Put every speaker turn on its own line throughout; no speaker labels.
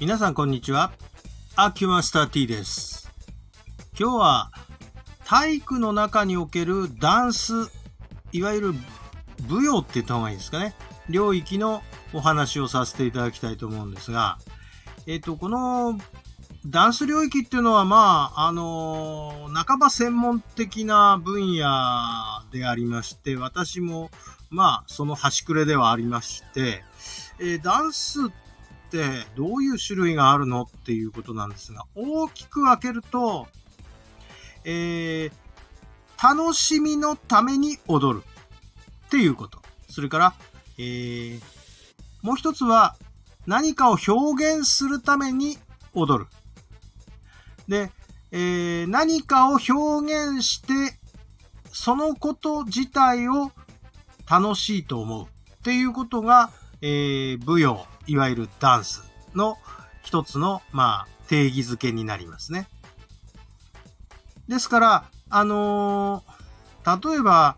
皆さんこんにちは。アキュマスター T です。今日は体育の中におけるダンス、いわゆる舞踊って言った方がいいですかね。領域のお話をさせていただきたいと思うんですが、えっ、と、このダンス領域っていうのは、まあ、あの半ば専門的な分野でありまして、私も、まあ、その端くれではありまして、えーダンスってどういう種類があるのっていうことなんですが、大きく分けると、えー楽しみのために踊るっていうこと。それから、えーもう一つは何かを表現するために踊る。で、えー何かを表現して、そのこと自体を楽しいと思うっていうことが、えー舞踊、いわゆるダンスの一つの、まあ、定義づけになりますね。ですから、あのー例えば、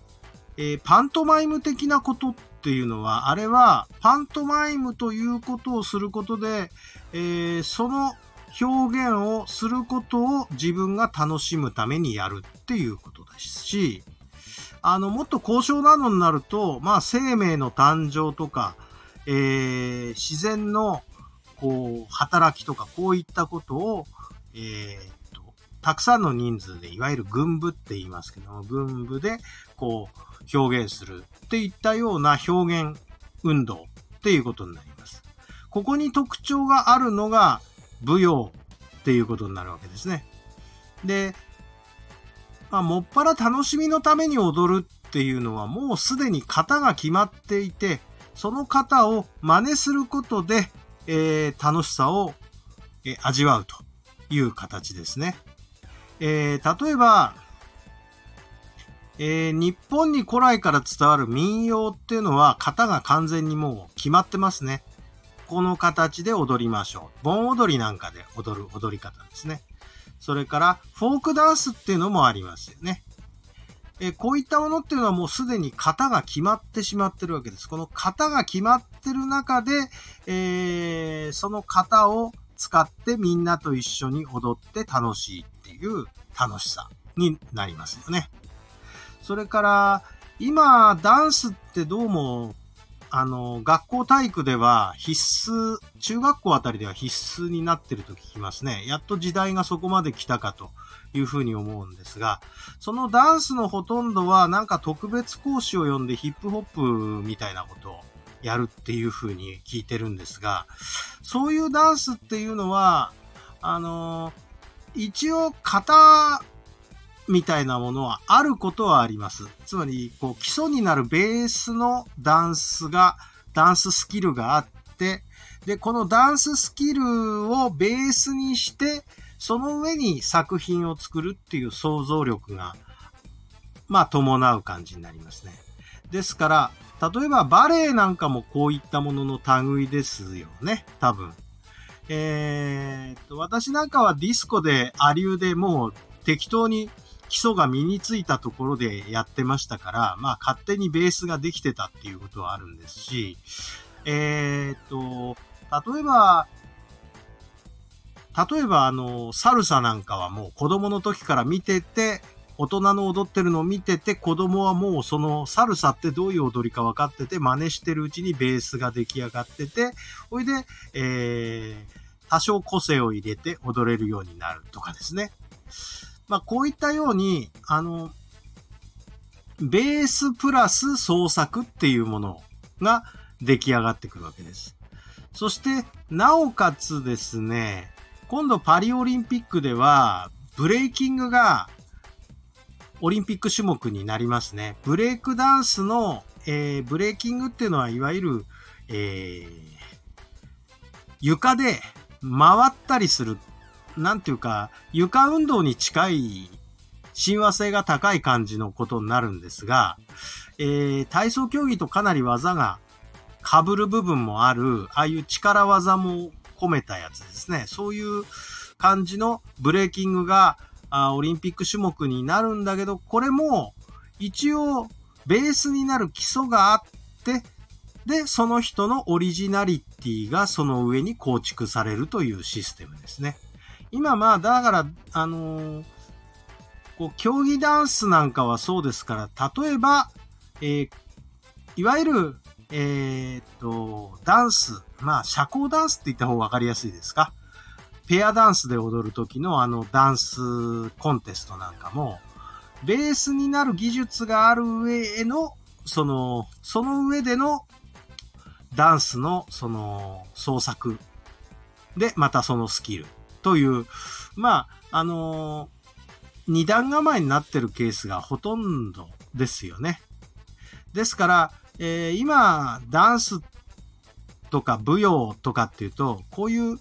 えーパントマイム的なことっていうのは、あれは、パントマイムということをすることで、えーその表現をすることを自分が楽しむためにやるっていうことですし、あの、もっと高尚なのになると、まあ、生命の誕生とか、えー自然の、こう、働きとか、こういったことを、えーと、たくさんの人数で、いわゆる軍部って言いますけども、軍部で、こう、表現するっていったような表現運動っていうことになります。ここに特徴があるのが、舞踊っていうことになるわけですね。で、まあ、もっぱら楽しみのために踊るっていうのはもうすでに型が決まっていて、その型を真似することで、えー楽しさを、えー味わうという形ですね。えー例えば、え日本に古来から伝わる民謡っていうのは型が完全にもう決まってますね。この形で踊りましょう。盆踊りなんかで踊る踊り方ですね。それから、フォークダンスっていうのもありますよね。えこういったものっていうのはもうすでに型が決まってしまってるわけです。この型が決まってる中で、えーその型を使ってみんなと一緒に踊って楽しいっていう楽しさになりますよね。それから、今、ダンスってどうも、あの、学校体育では必須、中学校あたりでは必須になってると聞きますね。やっと時代がそこまで来たかというふうに思うんですが、そのダンスのほとんどはなんか特別講師を呼んでヒップホップみたいなことをやるっていうふうに聞いてるんですが、そういうダンスっていうのは、あの一応型みたいなものはあることはあります。つまり、こう、基礎になるベースのダンスが、ダンススキルがあって、で、このダンススキルをベースにして、その上に作品を作るっていう想像力が、まあ、伴う感じになりますね。ですから、例えばバレエなんかもこういったものの類ですよね、多分。えーっと、私なんかはディスコで、アリューでもう適当に基礎が身についたところでやってましたから、まあ勝手にベースができてたっていうことはあるんですし、えーっと、例えば、例えばあの、サルサなんかはもう子供の時から見てて、大人の踊ってるのを見てて、子供はもうそのサルサってどういう踊りか分かってて、真似してるうちにベースが出来上がってて、ほいで、えー、多少個性を入れて踊れるようになるとかですね。まあ、こういったように、あの、ベースプラス創作っていうものが出来上がってくるわけです。そして、なおかつですね、今度パリオリンピックでは、ブレイキングがオリンピック種目になりますね。ブレイクダンスの、えーブレイキングっていうのは、いわゆる、えー床で回ったりする、なんていうか、床運動に近い親和性が高い感じのことになるんですが、えー体操競技とかなり技が被る部分もある、ああいう力技も込めたやつですね。そういう感じのブレーキングがあオリンピック種目になるんだけど、これも一応ベースになる基礎があって、で、その人のオリジナリティがその上に構築されるというシステムですね。今まあ、だから、あのー、こう、競技ダンスなんかはそうですから、例えば、えー、いわゆる、えー、っと、ダンス、まあ、社交ダンスって言った方がわかりやすいですか？ペアダンスで踊る時のあのダンスコンテストなんかも、ベースになる技術がある上への、その、その上でのダンスのその創作で、またそのスキルという、まあ、あの二段構えになってるケースがほとんどですよね。ですから、えー、今、ダンスとか舞踊とかっていうと、こういう、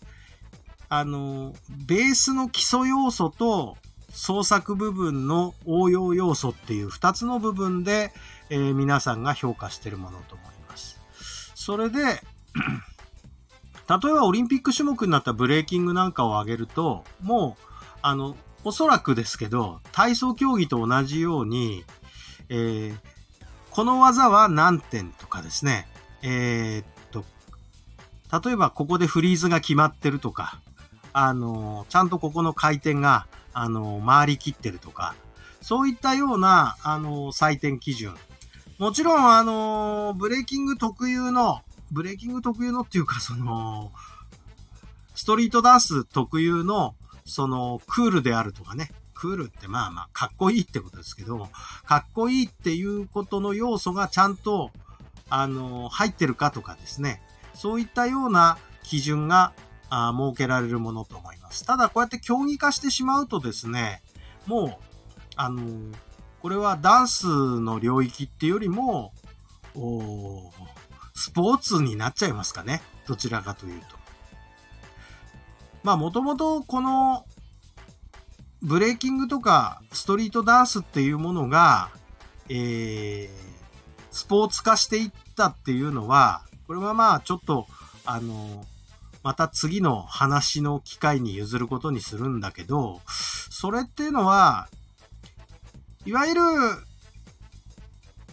あの、ベースの基礎要素と創作部分の応用要素っていう二つの部分で、えー、皆さんが評価してるものと思います。それで、例えばオリンピック種目になったブレーキングなんかを挙げると、もう、あの、おそらくですけど、体操競技と同じように、えー、この技は何点とかですね、えー、っと、例えばここでフリーズが決まってるとか、あの、ちゃんとここの回転が、あの、回りきってるとか、そういったような、あの、採点基準。もちろん、あの、ブレーキング特有の、ブレーキング特有のっていうか、その、ストリートダンス特有の、その、クールであるとかね、クールってまあまあ、かっこいいってことですけど、かっこいいっていうことの要素がちゃんと、あの、入ってるかとかですね、そういったような基準があ設けられるものと思います。ただ、こうやって競技化してしまうとですね、もう、あの、これはダンスの領域っていうよりも、スポーツになっちゃいますかね。どちらかというと。まあ、もともとこのブレーキングとかストリートダンスっていうものが、えー、スポーツ化していったっていうのは、これはまあちょっと、あの、また次の話の機会に譲ることにするんだけど、それっていうのは、いわゆる、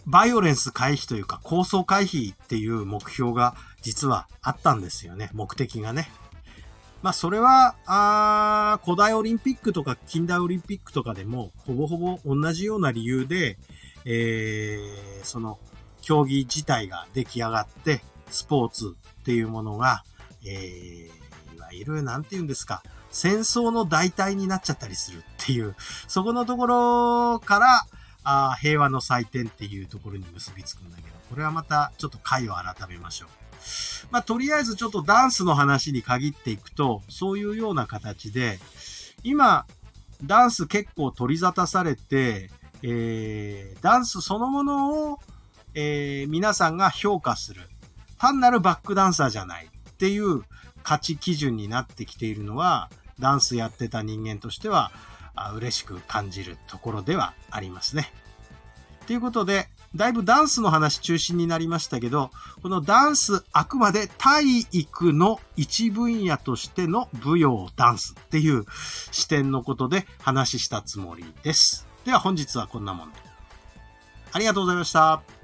バイオレンス回避というか構想回避っていう目標が実はあったんですよね。目的がね。まあ、それは、あ古代オリンピックとか近代オリンピックとかでも、ほぼほぼ同じような理由で、えー、その、競技自体が出来上がって、スポーツっていうものが、えー、いわゆる、なんて言うんですか、戦争の代替になっちゃったりするっていう、そこのところから、あ平和の祭典っていうところに結びつくんだけど、これはまたちょっと回を改めましょう。まあ、とりあえずちょっとダンスの話に限っていくと、そういうような形で、今、ダンス結構取り沙汰されて、えー、ダンスそのものを、えー、皆さんが評価する。単なるバックダンサーじゃないっていう価値基準になってきているのは、ダンスやってた人間としては、あ嬉しく感じるところではありますね。ということで、だいぶダンスの話中心になりましたけど、このダンスあくまで体育の一分野としての舞踊ダンスっていう視点のことで話したつもりです。では本日はこんなもんで。ありがとうございました。